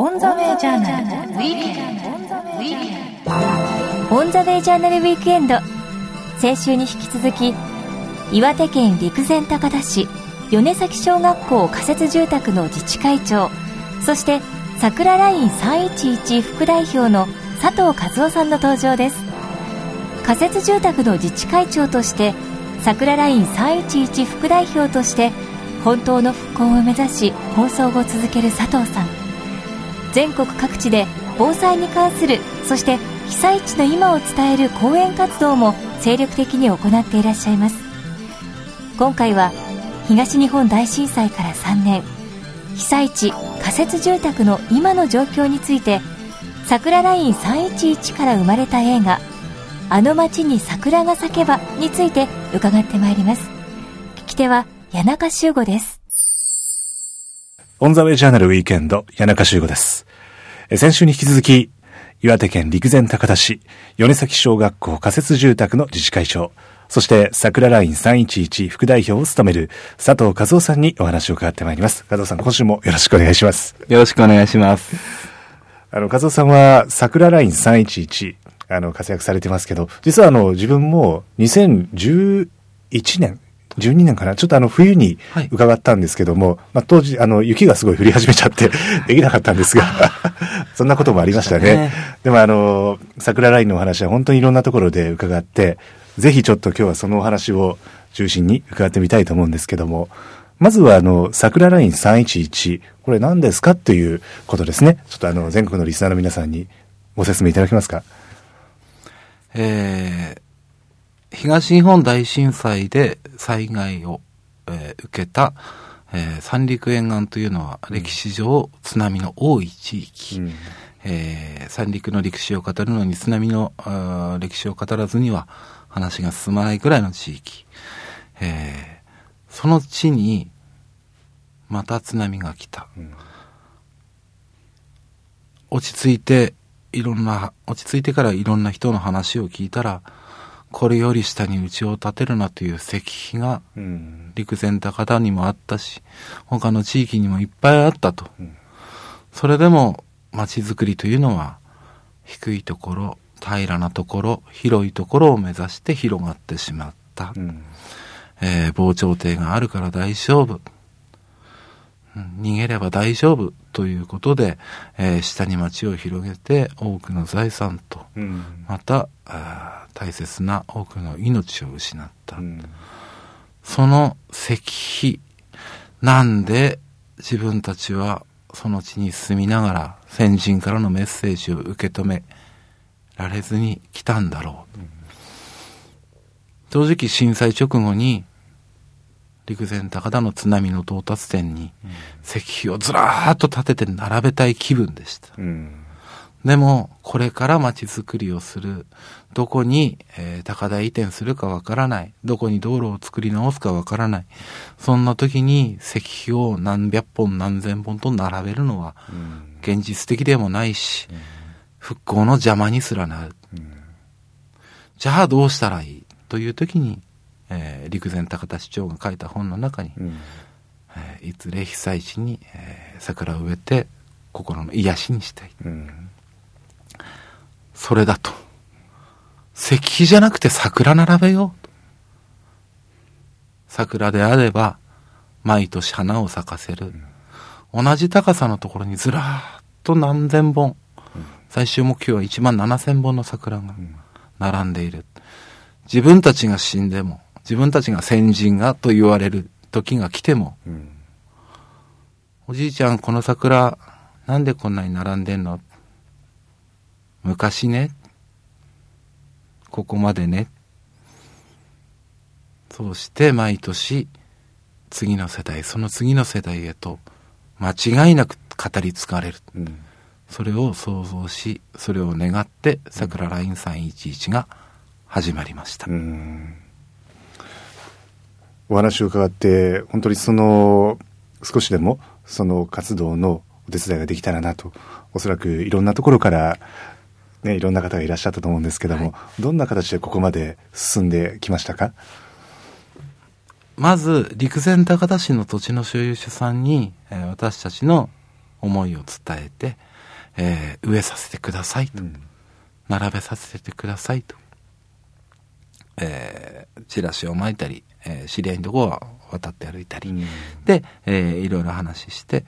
オンザウェイジャーナル。ウィークエンド。オンザウェイジャーナルウィークエンド。先週に引き続き岩手県陸前高田市米崎小学校仮設住宅の自治会長そして桜ライン311副代表の佐藤一男さんの登場です。仮設住宅の自治会長として桜ライン311副代表として本当の復興を目指し放送を続ける佐藤さん。全国各地で防災に関するそして被災地の今を伝える講演活動も精力的に行っていらっしゃいます。今回は東日本大震災から3年被災地仮設住宅の今の状況について桜ライン311から生まれた映画「あの街に桜が咲けば」について伺ってまいります。聞き手は谷中修吾です。オンザウェイジャーナルウィークエンド、谷中修吾です。え先週に引き続き、岩手県陸前高田市、米崎小学校仮設住宅の自治会長、そして桜ライン311副代表を務める佐藤和夫さんにお話を伺ってまいります。和夫さん、今週もよろしくお願いします。よろしくお願いします。あの、和夫さんは桜ライン311、あの、活躍されてますけど、実はあの、自分も2011年、12年かな？ちょっとあの、冬にはい伺ったんですけども、まあ、当時、あの、雪がすごい降り始めちゃって、できなかったんですが、そんなこともありましたね。ねでもあの、桜ラインのお話は本当にいろんなところで伺って、ぜひちょっと今日はそのお話を中心に伺ってみたいと思うんですけども、まずはあの、桜ライン311、これ何ですかっていうことですね。ちょっとあの、全国のリスナーの皆さんにご説明いただけますか？えー東日本大震災で災害を、えー受けた、えー三陸沿岸というのは歴史上津波の多い地域。うんえー三陸の歴史を語るのに津波の歴史を語らずには話が進まないくらいの地域。えーその地にまた津波が来た。ん落ち着いて、いろんな、落ち着いてからいろんな人の話を聞いたら、これより下に家を建てるなという石碑がうん陸前高田にもあったし、他の地域にもいっぱいあったと。んそれでも街づくりというのは、低いところ、平らなところ、広いところを目指して広がってしまった。うんえー防潮堤があるから大丈夫。うん逃げれば大丈夫ということで、えー下に町を広げて多くの財産と、うんまた、あー大切な多くの命を失った。うんその石碑、なんで自分たちはその地に住みながら先人からのメッセージを受け止められずに来たんだろう。正直震災直後に陸前高田の津波の到達点に石碑をずらーっと立てて並べたい気分でした。うんでも、これから街づくりをする。どこに、えー高台移転するかわからない。どこに道路を作り直すかわからない。そんな時に石碑を何百本何千本と並べるのはうん現実的でもないし、復興の邪魔にすらなる。じゃあどうしたらいい？という時に、えー陸前高田市長が書いた本の中に、うんえーいずれ被災地に、えー桜を植えて心の癒しにしたい。うんそれだと。石碑じゃなくて桜並べようと。桜であれば、毎年花を咲かせる。同じ高さのところにずらーっと何千本。最終目標は1万7千本の桜が並んでいる。自分たちが死んでも、自分たちが先人がと言われる時が来ても、うんおじいちゃん、この桜、なんでこんなに並んでんの？昔ね。ここまでね。そうして毎年、次の世代、その次の世代へと、間違いなく語り継がれる。うんそれを想像し、それを願って、桜ライン311が始まりました。うんお話を伺って、本当にその、少しでも、その活動のお手伝いができたらなと、おそらくいろんなところから、ね、いろんな方がいらっしゃったと思うんですけども、どんな形でここまで進んできましたか？まず、陸前高田市の土地の所有者さんに、えー私たちの思いを伝えて、えー植えさせてくださいと、うん。並べさせてくださいと、えーチラシを巻いたり、えー知り合いのとこは渡って歩いたり、うん。で、えーいろいろ話して、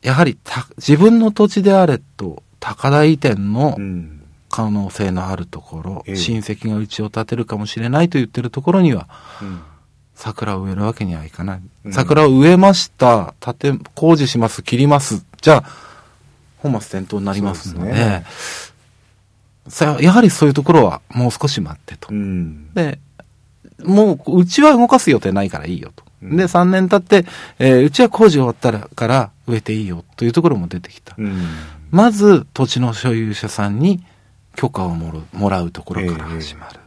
やはりた自分の土地であれと高台移転のうん可能性のあるところ、ええ親戚が家を建てるかもしれないと言ってるところには、うん桜を植えるわけにはいかない。うん桜を植えました、建て、工事します、切ります。じゃあ、本末転倒になりますので、ですねさやはりそういうところはもう少し待ってと。うんで、もう、うちは動かす予定ないからいいよと。うんで、3年経って、えーうちは工事終わったらから植えていいよというところも出てきた。うんまず、土地の所有者さんに許可をもらうところから始まる。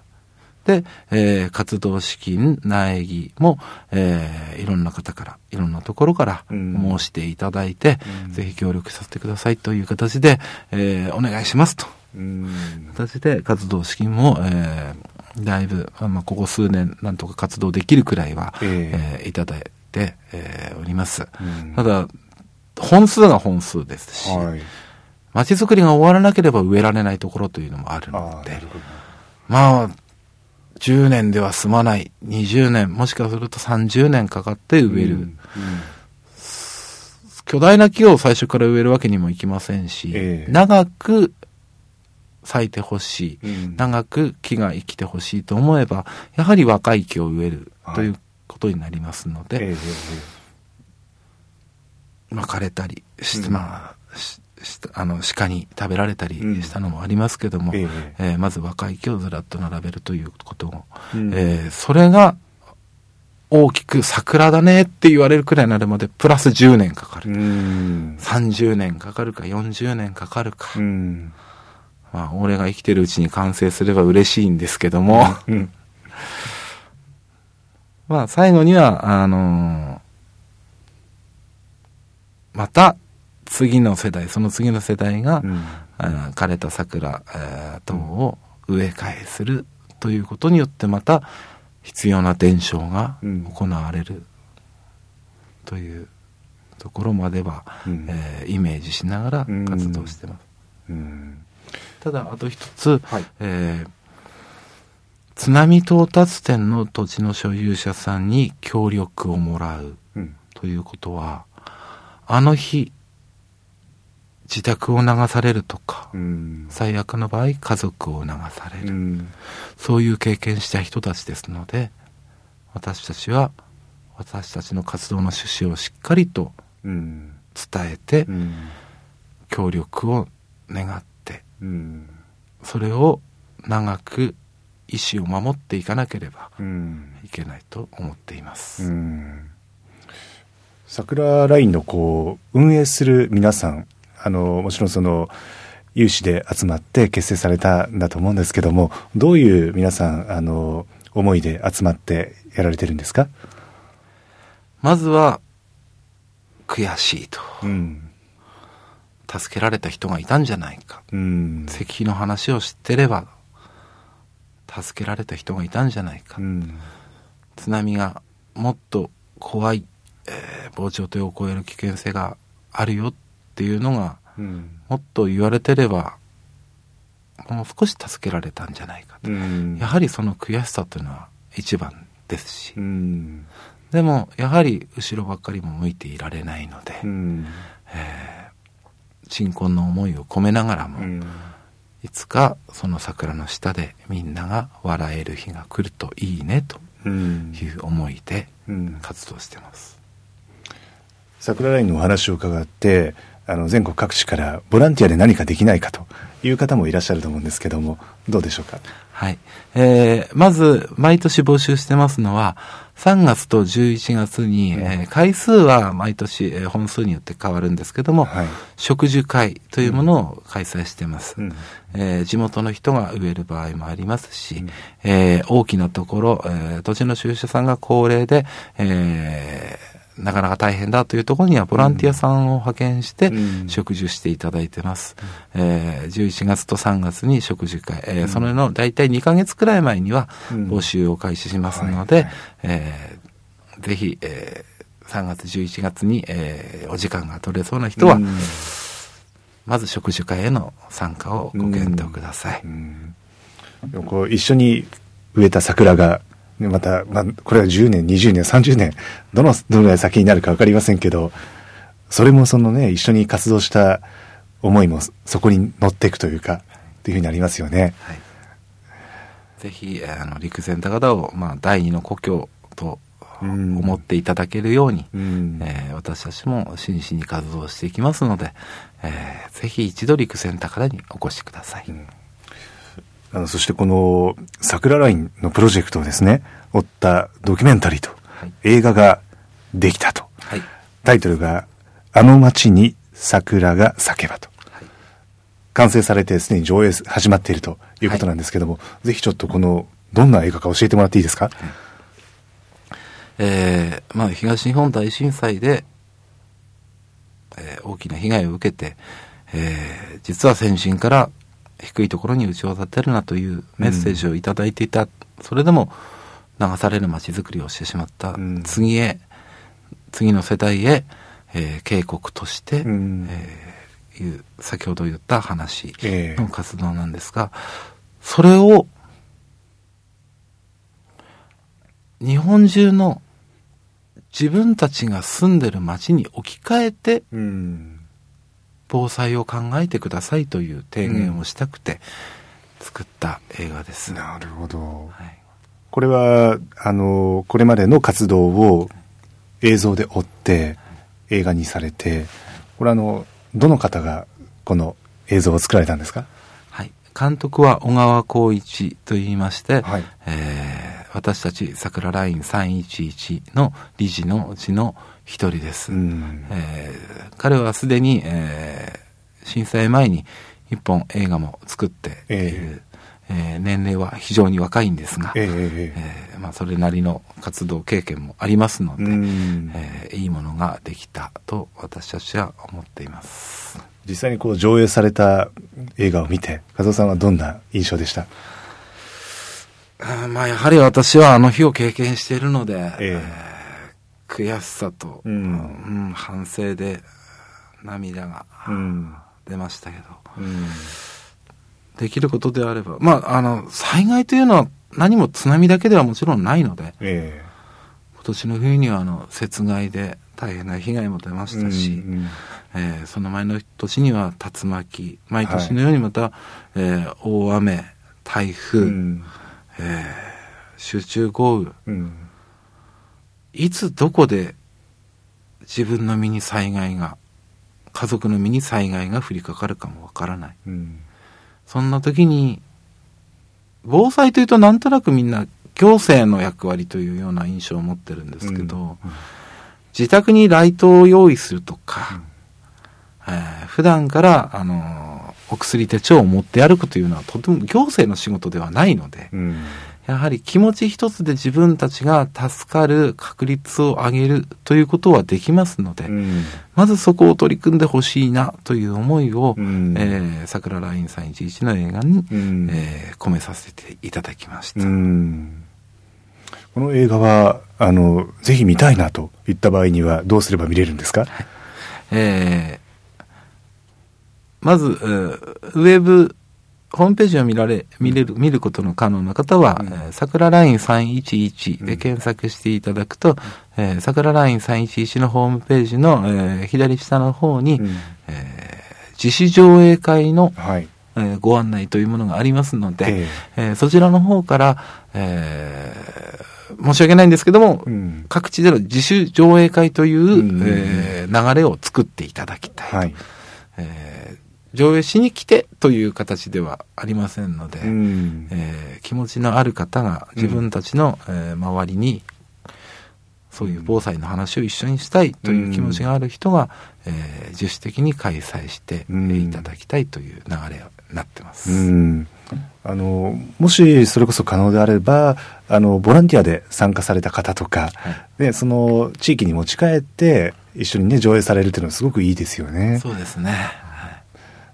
で、えー活動資金、苗木も、えーいろんな方から、いろんなところからうん。申していただいて、うん。ぜひ協力させてくださいという形で、えーお願いしますと。うん。形で活動資金も、えーだいぶ、あまあ、ここ数年なんとか活動できるくらいは、え。えーいただいて、えーおります。うん。ただ、本数が本数ですし、はい街づくりが終わらなければ植えられないところというのもあるあのでまあ、10年では済まない、20年、もしかすると30年かかって植える。うん巨大な木を最初から植えるわけにもいきませんし、ええ。長く咲いてほしい、うん。長く木が生きてほしいと思えば、やはり若い木を植えるはいということになりますので、えええまあ枯れたりして、うん。まあ、あの鹿に食べられたりうん。したのもありますけども、ええ。えーまず若い木をずらっと並べるということを、うん。えーそれが大きく桜だねって言われるくらいになるまでプラス10年かかる。うん。30年かかるか40年かかるか。うん。まあ、俺が生きてるうちに完成すれば嬉しいんですけども、うん。まあ、最後には、あのーまた、次の世代、その次の世代が、うん。枯れた桜、えー等を植え替えするということによって、また、必要な伝承がうん。行われるというところまでは、うん。えーイメージしながら活動してます。うん。ただ、あと一つ、はい。えー津波到達点の土地の所有者さんに協力をもらううん。ということは、あの日、自宅を流されるとか、うん。最悪の場合、家族を流される、うん。そういう経験した人たちですので、私たちは、私たちの活動の趣旨をしっかりとうん。伝えてう、ん。協力を願って、うん。それを長く意思を守っていかなければうん。いけないと思っています。うん。桜ラインのこう運営する皆さんあのもちろんその有志で集まって結成されたんだと思うんですけどもどういう皆さんあの思いで集まってやられてるんですか？まずは、悔しいと。うん助けられた人がいたんじゃないか。うん石碑の話を知ってれば、助けられた人がいたんじゃないか。うん津波がもっと怖い、えー防潮堤を越える危険性があるよっていうのが、うん。もっと言われてれば、もう少し助けられたんじゃないかと。うん。やはりその悔しさというのは一番ですし。うん。でも、やはり後ろばっかりも向いていられないので、うん。鎮魂の思いを込めながらも、うん。いつかその桜の下でみんなが笑える日が来るといいねとうん。いう思いでうん。活動してます。桜ラインのお話を伺ってあの全国各地からボランティアで何かできないかという方もいらっしゃると思うんですけどもどうでしょうか？はい。えー、まず、毎年募集してますのは、3月と11月に、うん。えー回数は毎年、えー本数によって変わるんですけども、はい。植樹会というものを開催してます。うん。えー地元の人が植える場合もありますし、うん。えー大きなところ、えー土地の収集さんが高齢で、えーなかなか大変だというところにはボランティアさんを派遣してうん。植樹していただいてます。えー11月と3月に植樹会、えーうん。それの大体2ヶ月くらい前にはうん。募集を開始しますのでえーぜひ、えー3月、11月に、えーお時間が取れそうな人は、うん。まず植樹会への参加をご検討ください。うん。こう一緒に植えた桜が、ねまた、まあ、これは10年、20年、30年、どの、どのぐらい先になるかわかりませんけど、それもそのね、一緒に活動した思いもそこに乗っていくというか、っていうふうになりますよね。はい、ぜひ、えーあの、陸前高田を、まあ、第二の故郷とうん思っていただけるように、うんえー私たちも真摯に活動していきますので、えーぜひ一度陸前高田にお越しください。あの、そしてこの、桜ラインのプロジェクトをですね、追ったドキュメンタリーと、はい映画ができたと。はい。タイトルが、あの街に桜が咲けばと。はい完成されてすでに上映始まっているということなんですけども、ぜひちょっとこの、どんな映画か教えてもらっていいですか、えーまあ、東日本大震災で、えー大きな被害を受けて、えー実は先人から低いところに家を建てるなというメッセージをいただいていた、それでも流される街づくりをしてしまった、うん。次へ次の世代へ、えー警告として、うん。えーいう先ほど言った話ええ。の活動なんですが、それを日本中の自分たちが住んでる街に置き換えてうん。防災を考えてくださいという提言をしたくて作った映画です。なるほど。はいこれは、あの、これまでの活動を映像で追って映画にされて、これあの、どの方がこの映像を作られたんですか？はい。監督は小川光一と言いまして、はいえー私たち桜ライン311の理事のうちの一人です。うん。えー彼はすでに、えー震災前に一本映画も作っている、ええー年齢は非常に若いんですが、えええまあ、それなりの活動経験もありますので、うんえーいいものができたと私たちは思っています。実際にこう上映された映画を見て、和夫さんはどんな印象でした？あーまあ、やはり私はあの日を経験しているので、えええー悔しさと、うんうん反省で涙がうん。出ましたけど、うん。できることであれば、まあ、あの、災害というのは何も津波だけではもちろんないので、え今年の冬にはあの、雪害で大変な被害も出まえしたし、うんえーその前の年には竜巻、毎年のようにまた、えー大雨、台風、うん。えー集中豪雨、うん。いつどこで自分の身に災害が、家族の身に災害が降りかかるかもわからない。うん。そんな時に、防災というとなんとなくみんな行政の役割というような印象を持ってるんですけど、うん自宅にライトを用意するとか、えー普段から、あのーお薬手帳を持って歩くというのはとても行政の仕事ではないので、うん。やはり気持ち一つで自分たちが助かる確率を上げるということはできますので、うん。まずそこを取り組んでほしいなという思いを、うんえー桜ライン311の映画に、うんえー込めさせていただきました。うんこの映画は、あの、ぜひ見たいなといった場合にはどうすれば見れるんですか？えーまず、えーウェブ、ホームページを見られ、見れる、見ることの可能な方は、うん。えー桜ライン311で検索していただくと、えー桜ライン311のホームページの、えー左下の方に、うん。えー自主上映会の、はい。えーご案内というものがありますので、え。えーそちらの方から、えー申し訳ないんですけども、うん。各地での自主上映会という、うん。えー流れを作っていただきたいと、はい。えー上映しに来てという形ではありませんので、うんえー気持ちのある方が自分たちの、えー周りにそういう防災の話を一緒にしたいという気持ちがある人が、えー自主的に開催してうんいただきたいという流れになってます。うんあの、もしそれこそ可能であれば、あの、ボランティアで参加された方とか、はいね、その地域に持ち帰って、一緒にね、上映されるっていうのはすごくいいですよね。そうですね。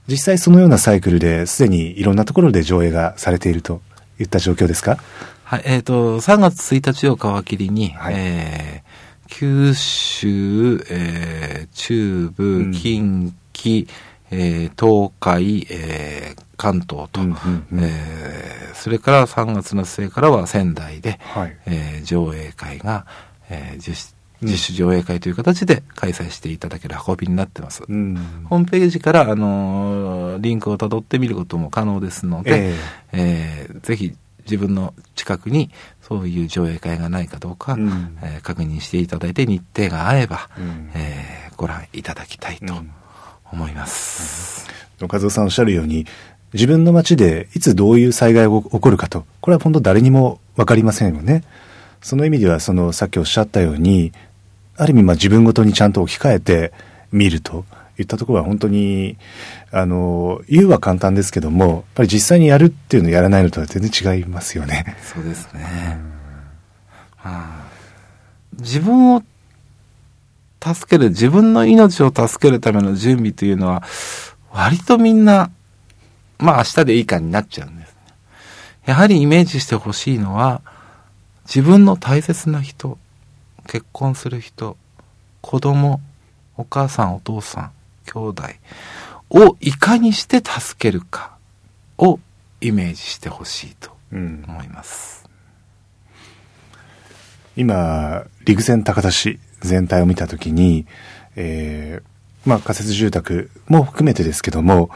はい実際そのようなサイクルですでにいろんなところで上映がされているといった状況ですか？はい、えっ、と、3月1日を皮切りに、はい。えー九州、えー中部、うん。近畿、えー東海、えー関東と、うんうんうん。えーそれから3月の末からは仙台で、はい。えー上映会が、えー自主うん自主上映会という形で開催していただける運びになってます。うん。ホームページから、あのーリンクをたどってみることも可能ですので、ええーぜひ自分の近くにそういう上映会がないかどうか、うんえー確認していただいて日程が合えば、うんえーご覧いただきたいとうん思います。え和夫さんおっしゃるように、自分の街でいつどういう災害が起こるかと、これは本当誰にもわかりませんよね。その意味では、その、さっきおっしゃったように、ある意味、まあ自分ごとにちゃんと置き換えて見るといったところは本当に、あの、言うは簡単ですけども、やっぱり実際にやるっていうのやらないのとは全然違いますよね。そうですね。はあ自分を助ける、自分の命を助けるための準備というのは、割とみんな、まあ明日でいいかになっちゃうんですね。やはりイメージしてほしいのは、自分の大切な人、結婚する人、子供、お母さん、お父さん、兄弟をいかにして助けるかをイメージしてほしいとうん思います。今、陸前高田市全体を見たときに、えーまあ仮設住宅も含めてですけども、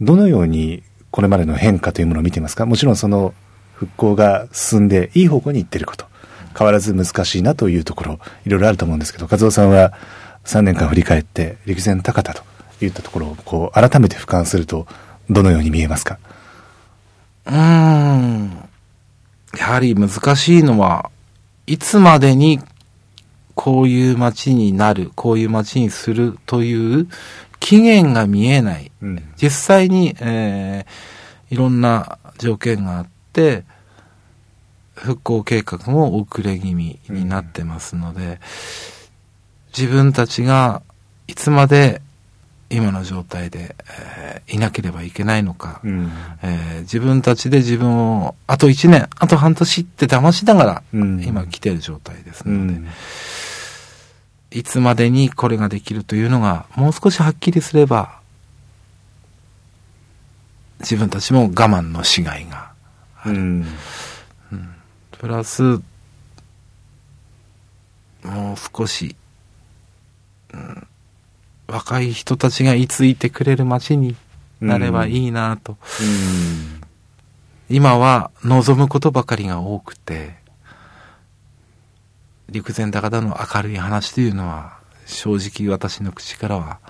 どのようにこれまでの変化というものを見ていますか？もちろんその復興が進んでいい方向に行っていること、変わらず難しいなというところ、いろいろあると思うんですけど、和夫さんは3年間振り返って陸前高田といったところをこう改めて俯瞰すると、どのように見えますか？うーん。やはり難しいのは、いつまでにこういう街になる、こういう街にするという期限が見えない。うん実際に、えーいろんな条件があって、復興計画も遅れ気味になってますので、自分たちがいつまで今の状態で、えーいなければいけないのか、うん。えー自分たちで自分をあと1年あと半年って騙しながら、うん。今来てる状態ですうので、ん。いつまでにこれができるというのがもう少しはっきりすれば自分たちも我慢のしがいがうんプラスもう少し、うん若い人たちがいついてくれる街になればいいなと、うん。今は望むことばかりが多くて陸前高田の明るい話というのは正直私の口からは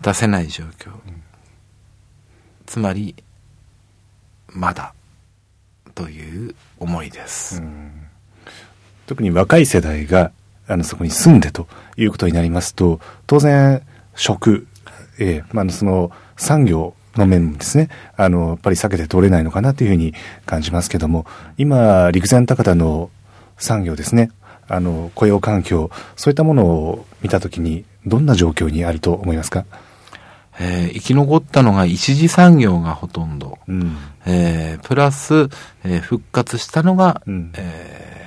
出せない状況、つまりまだという思いです、特に若い世代があのそこに住んでということになりますと当然食、ええまあ、その産業の面もですね。あのやっぱり避けて通れないのかなというふうに感じますけども今陸前高田の産業ですね。あの雇用環境そういったものを見たときにどんな状況にあると思いますか、えー生き残ったのが一次産業がほとんど、うん。えープラス、えー復活したのが、うん。え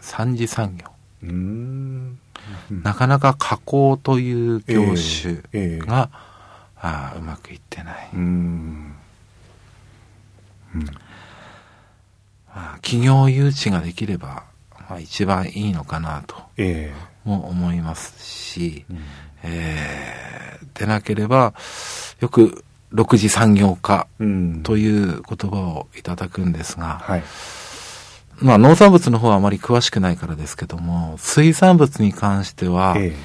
ー三次産業。うん。なかなか加工という業種ええええが、あーうまくいってない、うん。まあ企業誘致ができれば、まあ、一番いいのかなとえも思いますし、ええーでなければよく6次産業化うん。という言葉をいただくんですが、はい。まあ農産物の方はあまり詳しくないからですけども水産物に関しては、え。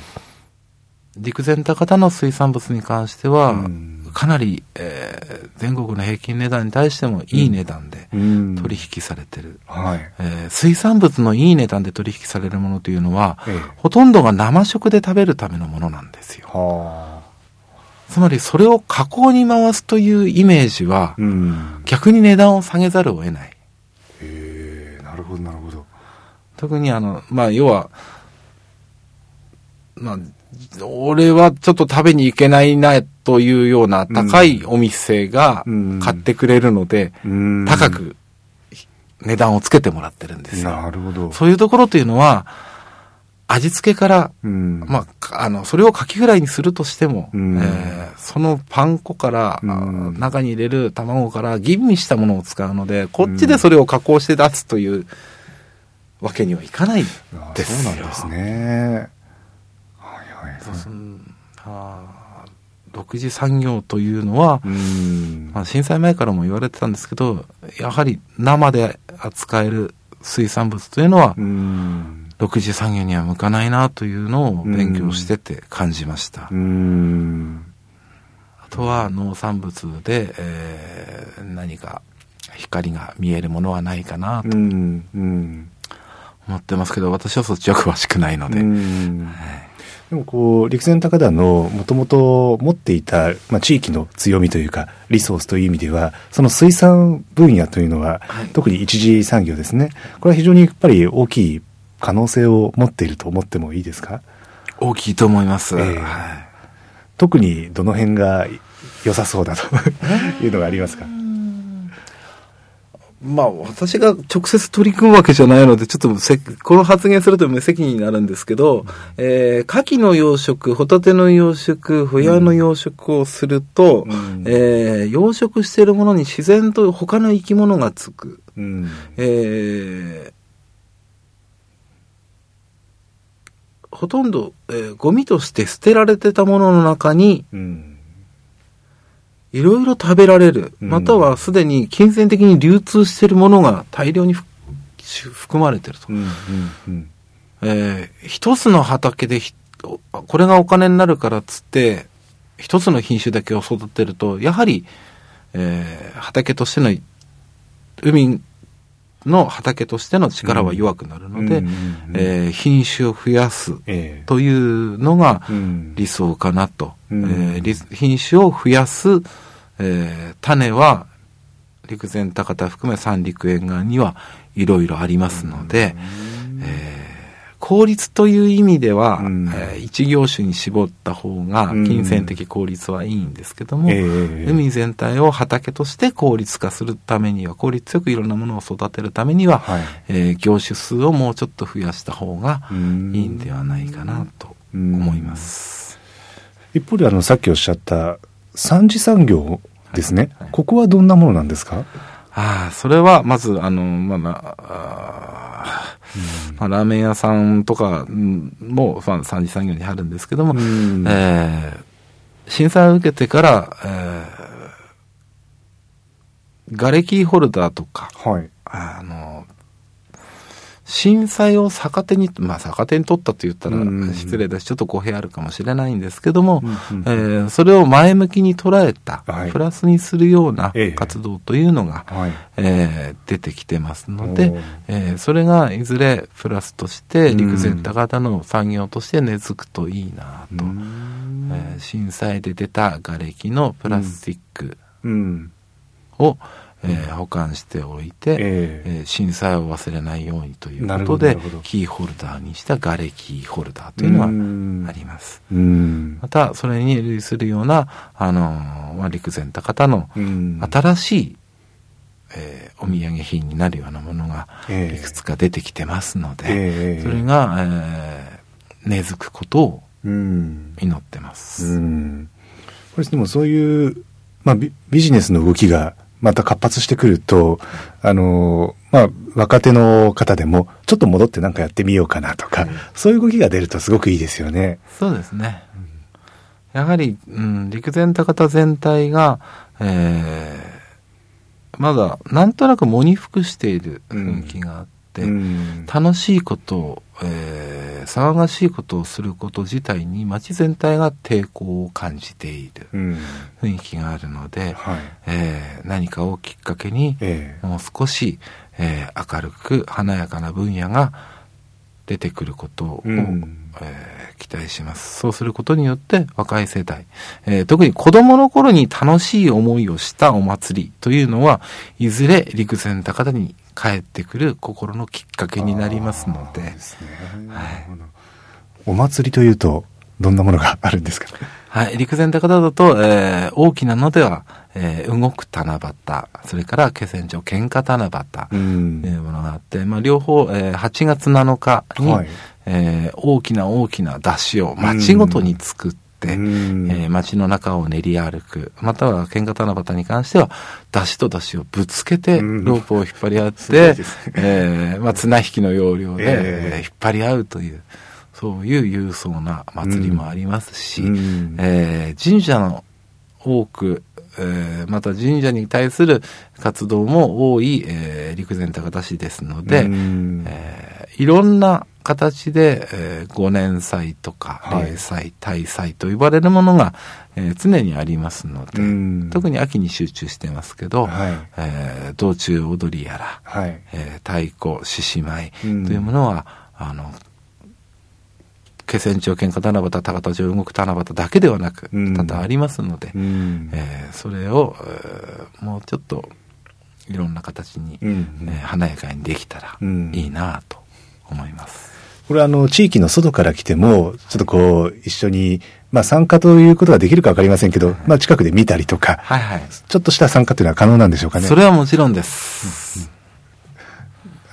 陸前高田の水産物に関しては、うんかなり、えー全国の平均値段に対してもいい値段で取引されてる、はい。えー水産物のいい値段で取引されるものというのは、ええ。ほとんどが生食で食べるためのものなんですよ。はあ。つまりそれを加工に回すというイメージは、うん。逆に値段を下げざるを得ない。へえなるほどなるほど。特にあの、まあ、要は、まあ、俺はちょっと食べに行けないなというような高いお店がうん。買ってくれるので、うん。高く値段をつけてもらってるんですよ。なるほど。そういうところというのは、味付けから、うん。まあか、あの、それをカキフライにするとしても、うん。えーそのパン粉から、うん。あ中に入れる卵から吟味したものを使うので、こっちでそれを加工して出すというわけにはいかないあですよ。そうなんですね。はいはあー独自産業というのは、うん。まあ、震災前からも言われてたんですけど、やはり生で扱える水産物というのは、うん。独自産業には向かないなというのを勉強してて感じました。うん。あとは農産物で、えー何か光が見えるものはないかなと。思ってますけど、私はそっちは詳しくないので。うんはいでもこう、陸前高田のもともと持っていた、まあ、地域の強みというか、リソースという意味では、その水産分野というのは、はい。特に一次産業ですね。これは非常にやっぱり大きい可能性を持っていると思ってもいいですか？大きいと思います。ええ。はい。特にどの辺が良さそうだというのがありますか？まあ、私が直接取り組むわけじゃないので、ちょっとせ、この発言すると無責任になるんですけど、えー、牡蠣の養殖、ホタテの養殖、ホヤの養殖をすると、うんえー、養殖しているものに自然と他の生き物がつく。うん。えーほとんど、えーゴミとして捨てられてたものの中に、うん。いろいろ食べられる、うんまたはすでに金銭的に流通しているものが大量にふ含まれてると。うん。うん。えー一つの畑でひこれがお金になるからっつって、一つの品種だけを育てると、やはり、えー畑としての、海の畑としての力は弱くなるので、えー品種を増やすええ。というのがうん。理想かなと。うん。え品種を増やす、えー種は陸前高田含め三陸沿岸にはいろいろありますので、えー効率という意味では、うん。えー一業種に絞った方がうん。金銭的効率はいいんですけども、ええ。海全体を畑として効率化するためには、効率よくいろんなものを育てるためには、はい。えー業種数をもうちょっと増やした方がうん。いいんではないかなと思います。一方であのさっきおっしゃった三次産業ですね、はい。はい。ここはどんなものなんですか？ああ、それは、まず、あの、まあ、まあ、まあ、ラーメン屋さんとかうんも、まあ三次産業にあるんですけども、うん。えー震災を受けてから、えー、瓦礫ホルダーとか、はい。あの、震災を逆手に、まあ逆手に取ったと言ったらうん失礼だし、ちょっと語弊あるかもしれないんですけども、うんうんえーそれを前向きに捉えた、はい。プラスにするようなええ活動というのが、はい。えー出てきてますのでえーそれがいずれプラスとしてうん。陸前高田の産業として根付くといいなと、うん。えー震災で出た瓦礫のプラスチックうん。を、えー保管しておいて、えええー震災を忘れないようにということでキーホルダーにした瓦礫ホルダーというのうん。はあります。うん。またそれに類するような、あのーまあ、陸前高田のうん。新しい、えーお土産品になるようなものがええいくつか出てきてますので、ええそれが、えー根付くことをうん。祈ってます。うん。これでもそういう、まあ、ビビジネスの動きがまた活発してくると、あの、まあ、若手の方でも、ちょっと戻ってなんかやってみようかなとか、そういう動きが出るとすごくいいですよね。そうですね。やはり、うん、陸前高田全体が、えーまだなんとなく喪に服している雰囲気があって、うん楽しいことを、えー騒がしいことをすること自体に街全体が抵抗を感じているうん。雰囲気があるので、はい。えー何かをきっかけに、ええ。もう少し、えー明るく華やかな分野が出てくることを、うんえー期待します。そうすることによって若い世代、えー特に子供の頃に楽しい思いをしたお祭りというのは、いずれ陸前高田に帰ってくる心のきっかけになりますので。お祭りというと、どんなものがあるんですか？はい、陸前高田だと、えー大きなのでは、えー動く七夕、それから気仙町喧嘩七夕うといん。うものがあって、まあ、両方、えー8月7日に、はい。えー大きな大きな出汁を町ごとに作って、うん。えー街の中を練り歩く、または喧嘩七夕に関しては、出汁と出汁をぶつけて、うん。ロープを引っ張り合ってですね、えーまあ、綱引きの要領で、ええ。えー引っ張り合うという、そういう勇壮な祭りもありますし、うん。えー神社の多く、えーまた神社に対する活動も多い、えー陸前高田市ですので、うん。えーいろんな形で、えー、五年祭とか、はい。霊祭、大祭と呼ばれるものが、えー常にありますので、うん。特に秋に集中してますけど、はい。えー道中踊りやら、はい。えー太鼓、獅子舞とうん。いうものは、あの、気仙町喧嘩七夕、高田城動く七夕だけではなく、うん多々ありますので、うんえーそれを、えーもうちょっといろんな形に、うんえー華やかにできたらうんいいなと思います。これあの、地域の外から来ても、ちょっとこう、一緒に、まあ参加ということはできるかわかりませんけど、まあ近くで見たりとか、はいはい。ちょっとした参加っていうのは可能なんでしょうかね。それはもちろんです。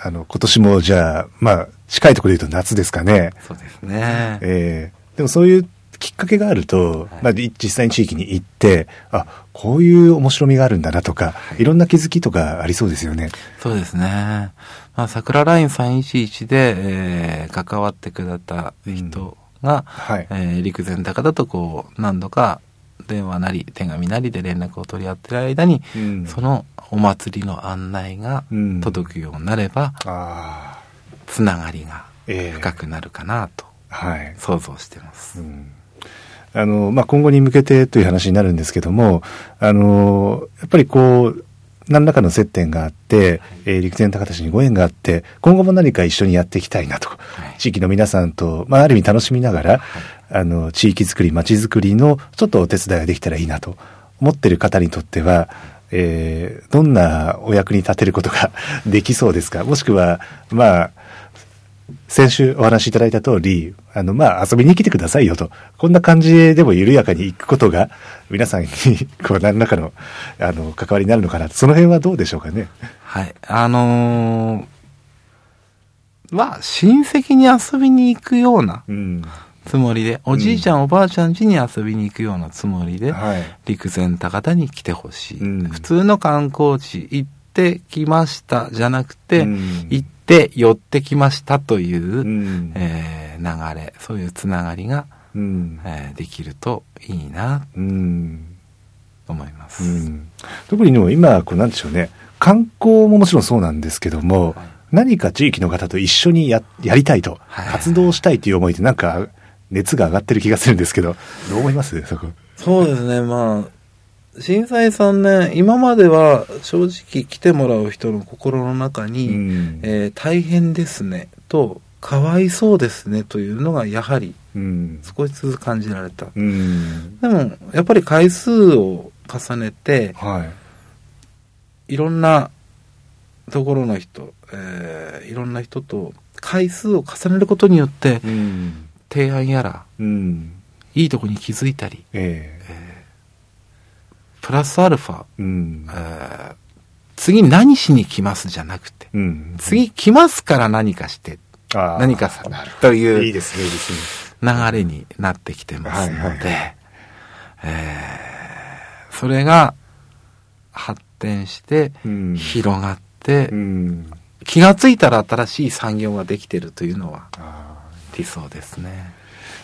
あの、今年もじゃあ、まあ、近いところで言うと夏ですかね。そうですね。ええでもそういうきっかけがあると、まあ、い実際に地域に行って、あ、こういう面白みがあるんだなとか、いろんな気づきとかありそうですよね。そうですね。まあ、桜ライン311で、えー関わってくれた人が、はいえー陸前高だとこう、何度か電話なり手紙なりで連絡を取り合ってる間に、うん。そのお祭りの案内がうん。届くようになれば、ああ、つながりがええ。深くなるかなとはい。想像してます。うん。あの、まあ、今後に向けてという話になるんですけども、あの、やっぱりこう、何らかの接点があって、えー陸前高田市にご縁があって、今後も何か一緒にやっていきたいなと、い。地域の皆さんと、まあ、ある意味楽しみながら、あの、地域づくり、街づくりのちょっとお手伝いができたらいいなと思ってる方にとっては、えーどんなお役に立てることができそうですか？もしくは、まあ、先週お話しいただいた通り、あの、まあ、遊びに来てくださいよと。こんな感じでも緩やかに行くことが、皆さんに、こう、何らかの、あの、関わりになるのかな。その辺はどうでしょうかね？はい。あのーまあ、親戚に遊びに行くようなうん。つもりで、おじいちゃん、おばあちゃん家に遊びに行くようなつもりで、はい。陸前高田に来てほしい、うん普通の観光地行ってきましたじゃなくて、うん行って寄ってきましたという、うん。えー流れ、そういうつながりが、うん。えーできるといいなうん。と思います。うん。特にでも今、こう、なんでしょうね。観光ももちろんそうなんですけども、はい何か地域の方と一緒にや、やりたいと、はい活動したいという思いってなんか、熱が上がってる気がするんですけど、どう思います？そこ。そうですね、まあ、震災3年、今までは正直来てもらう人の心の中に、うんえー大変ですねと、かわいそうですねというのがやはりうん。少しずつ感じられた。うん。でも、やっぱり回数を重ねて、はい。いろんなところの人、えーいろんな人と回数を重ねることによって、うん。提案やら、うん。いいとこに気づいたり、えプラスアルファ、えうんえ。ー次何しに来ますじゃなくて、うん。次来ますから何かして、何かさ、といいういですね、いいですね。流れになってきてますので、はいはいえーそれが発展して、うん広がって、うん。気がついたら新しい産業ができてるというのはあ理想ですね。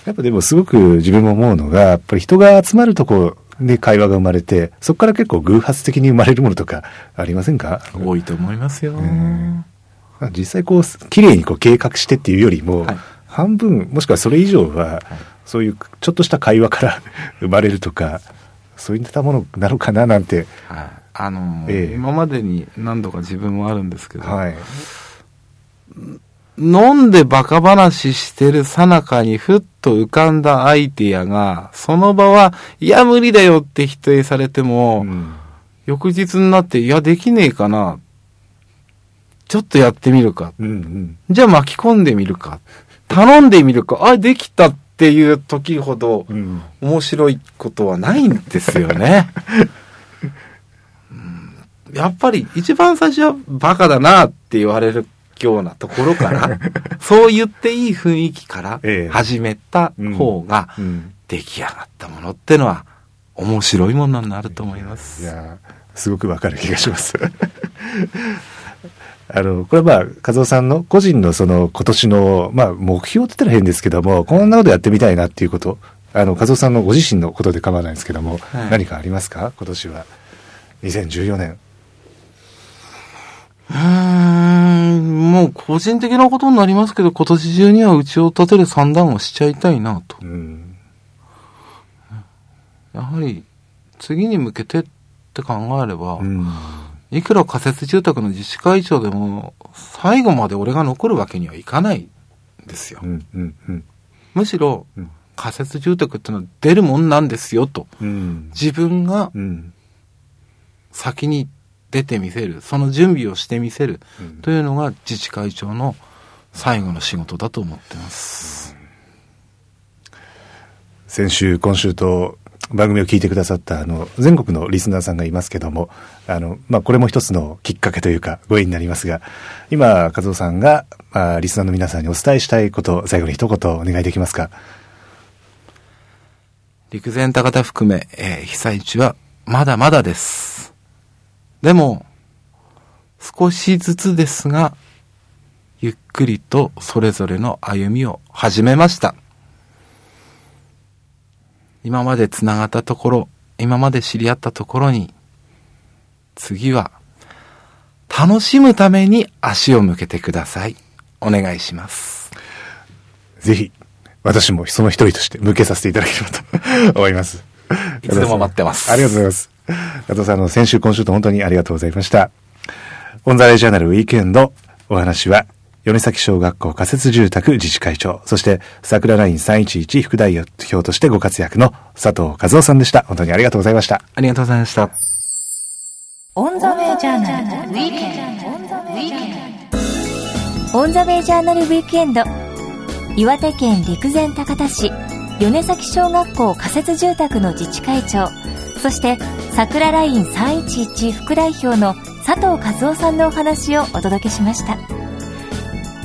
ーやっぱでもすごく自分も思うのが、やっぱり人が集まるとこで会話が生まれて、そこから結構偶発的に生まれるものとかありませんか？多いと思いますよ。ん。実際こう、綺麗にこう計画してっていうよりも、はい。半分、もしくはそれ以上は、そういうちょっとした会話から生まれるとか、そういったものなのかななんて、はい。あのーええ。今までに何度か自分もあるんですけど、はい。飲んでバカ話してるさなかにふっと浮かんだアイディアが、その場は、いや無理だよって否定されても、うん翌日になって、いやできねえかな。ちょっとやってみるか。うんうん。じゃあ巻き込んでみるか。頼んでみるか。あ、できたっっていう時ほどうん。面白いことはないんですよね。うんやっぱり一番最初はバカだなって言われるようなところから、そう言っていい雰囲気からええ始めた方がうん。出来上がったものってのは面白いものになると思います。いやーすごくわかる気がします。あの、これはまあ、和夫さんの個人のその今年の、まあ、目標って言ったら変ですけども、こんなことやってみたいなっていうこと、あの、和夫さんのご自身のことで構わないんですけども、はい何かありますか？今年は。2014年。うーん、もう個人的なことになりますけど、今年中には家を建てる算段をしちゃいたいなと。うん。やはり、次に向けてって考えれば、うん。いくら仮設住宅の自治会長でも、最後まで俺が残るわけにはいかないんですよう。ん。うん。うん。むしろうん、仮設住宅ってのは出るもんなんですよと。うん。自分がうん。先に出てみせる、その準備をしてみせるうんというのが自治会長の最後の仕事だと思ってます。先週、今週と番組を聞いてくださった、あの、全国のリスナーさんがいますけども、あの、まあ、これも一つのきっかけというか、ご縁になりますが、今、和夫さんが、まあ、リスナーの皆さんにお伝えしたいこと、最後に一言お願いできますか？陸前高田含め、えー被災地はまだまだです。でも、少しずつですが、ゆっくりとそれぞれの歩みを始めました。今まで繋がったところ、今まで知り合ったところに、次は、楽しむために足を向けてください。お願いします。ぜひ、私もその一人として向けさせていただければと思います。いつでも待ってますありがとうございます。加藤さん、あの、先週、今週と本当にありがとうございました。オンザレジャーナルウィークエンド、お話は、米崎小学校仮設住宅自治会長、そして桜ライン311副代表としてご活躍の佐藤和夫さんでした。本当にありがとうございました。ありがとうございました。オンザウェイジャーナルウィーケンド。オンザウェイジャーナルオンザウェイジャーナルウィークエンド岩手県陸前高田市米崎小学校仮設住宅の自治会長そして桜ライン311副代表の佐藤一男さんのお話をお届けしました。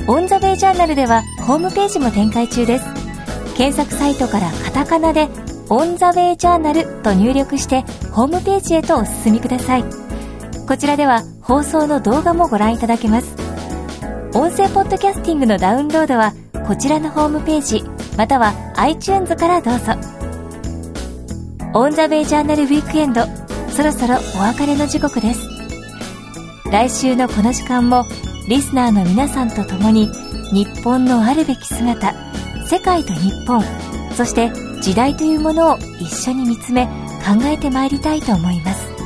オンザウェイジャーナルではホームページも展開中です。検索サイトからカタカナでオンザウェイジャーナルと入力してホームページへとお進みください。こちらでは放送の動画もご覧いただけます。音声ポッドキャスティングのダウンロードはこちらのホームページまたは iTunes からどうぞ。オン・ザ・ウェイ・ジャーナル・ウィークエンド。そろそろお別れの時刻です。来週のこの時間もリスナーの皆さんと共に日本のあるべき姿世界と日本そして時代というものを一緒に見つめ考えてまいりたいと思います。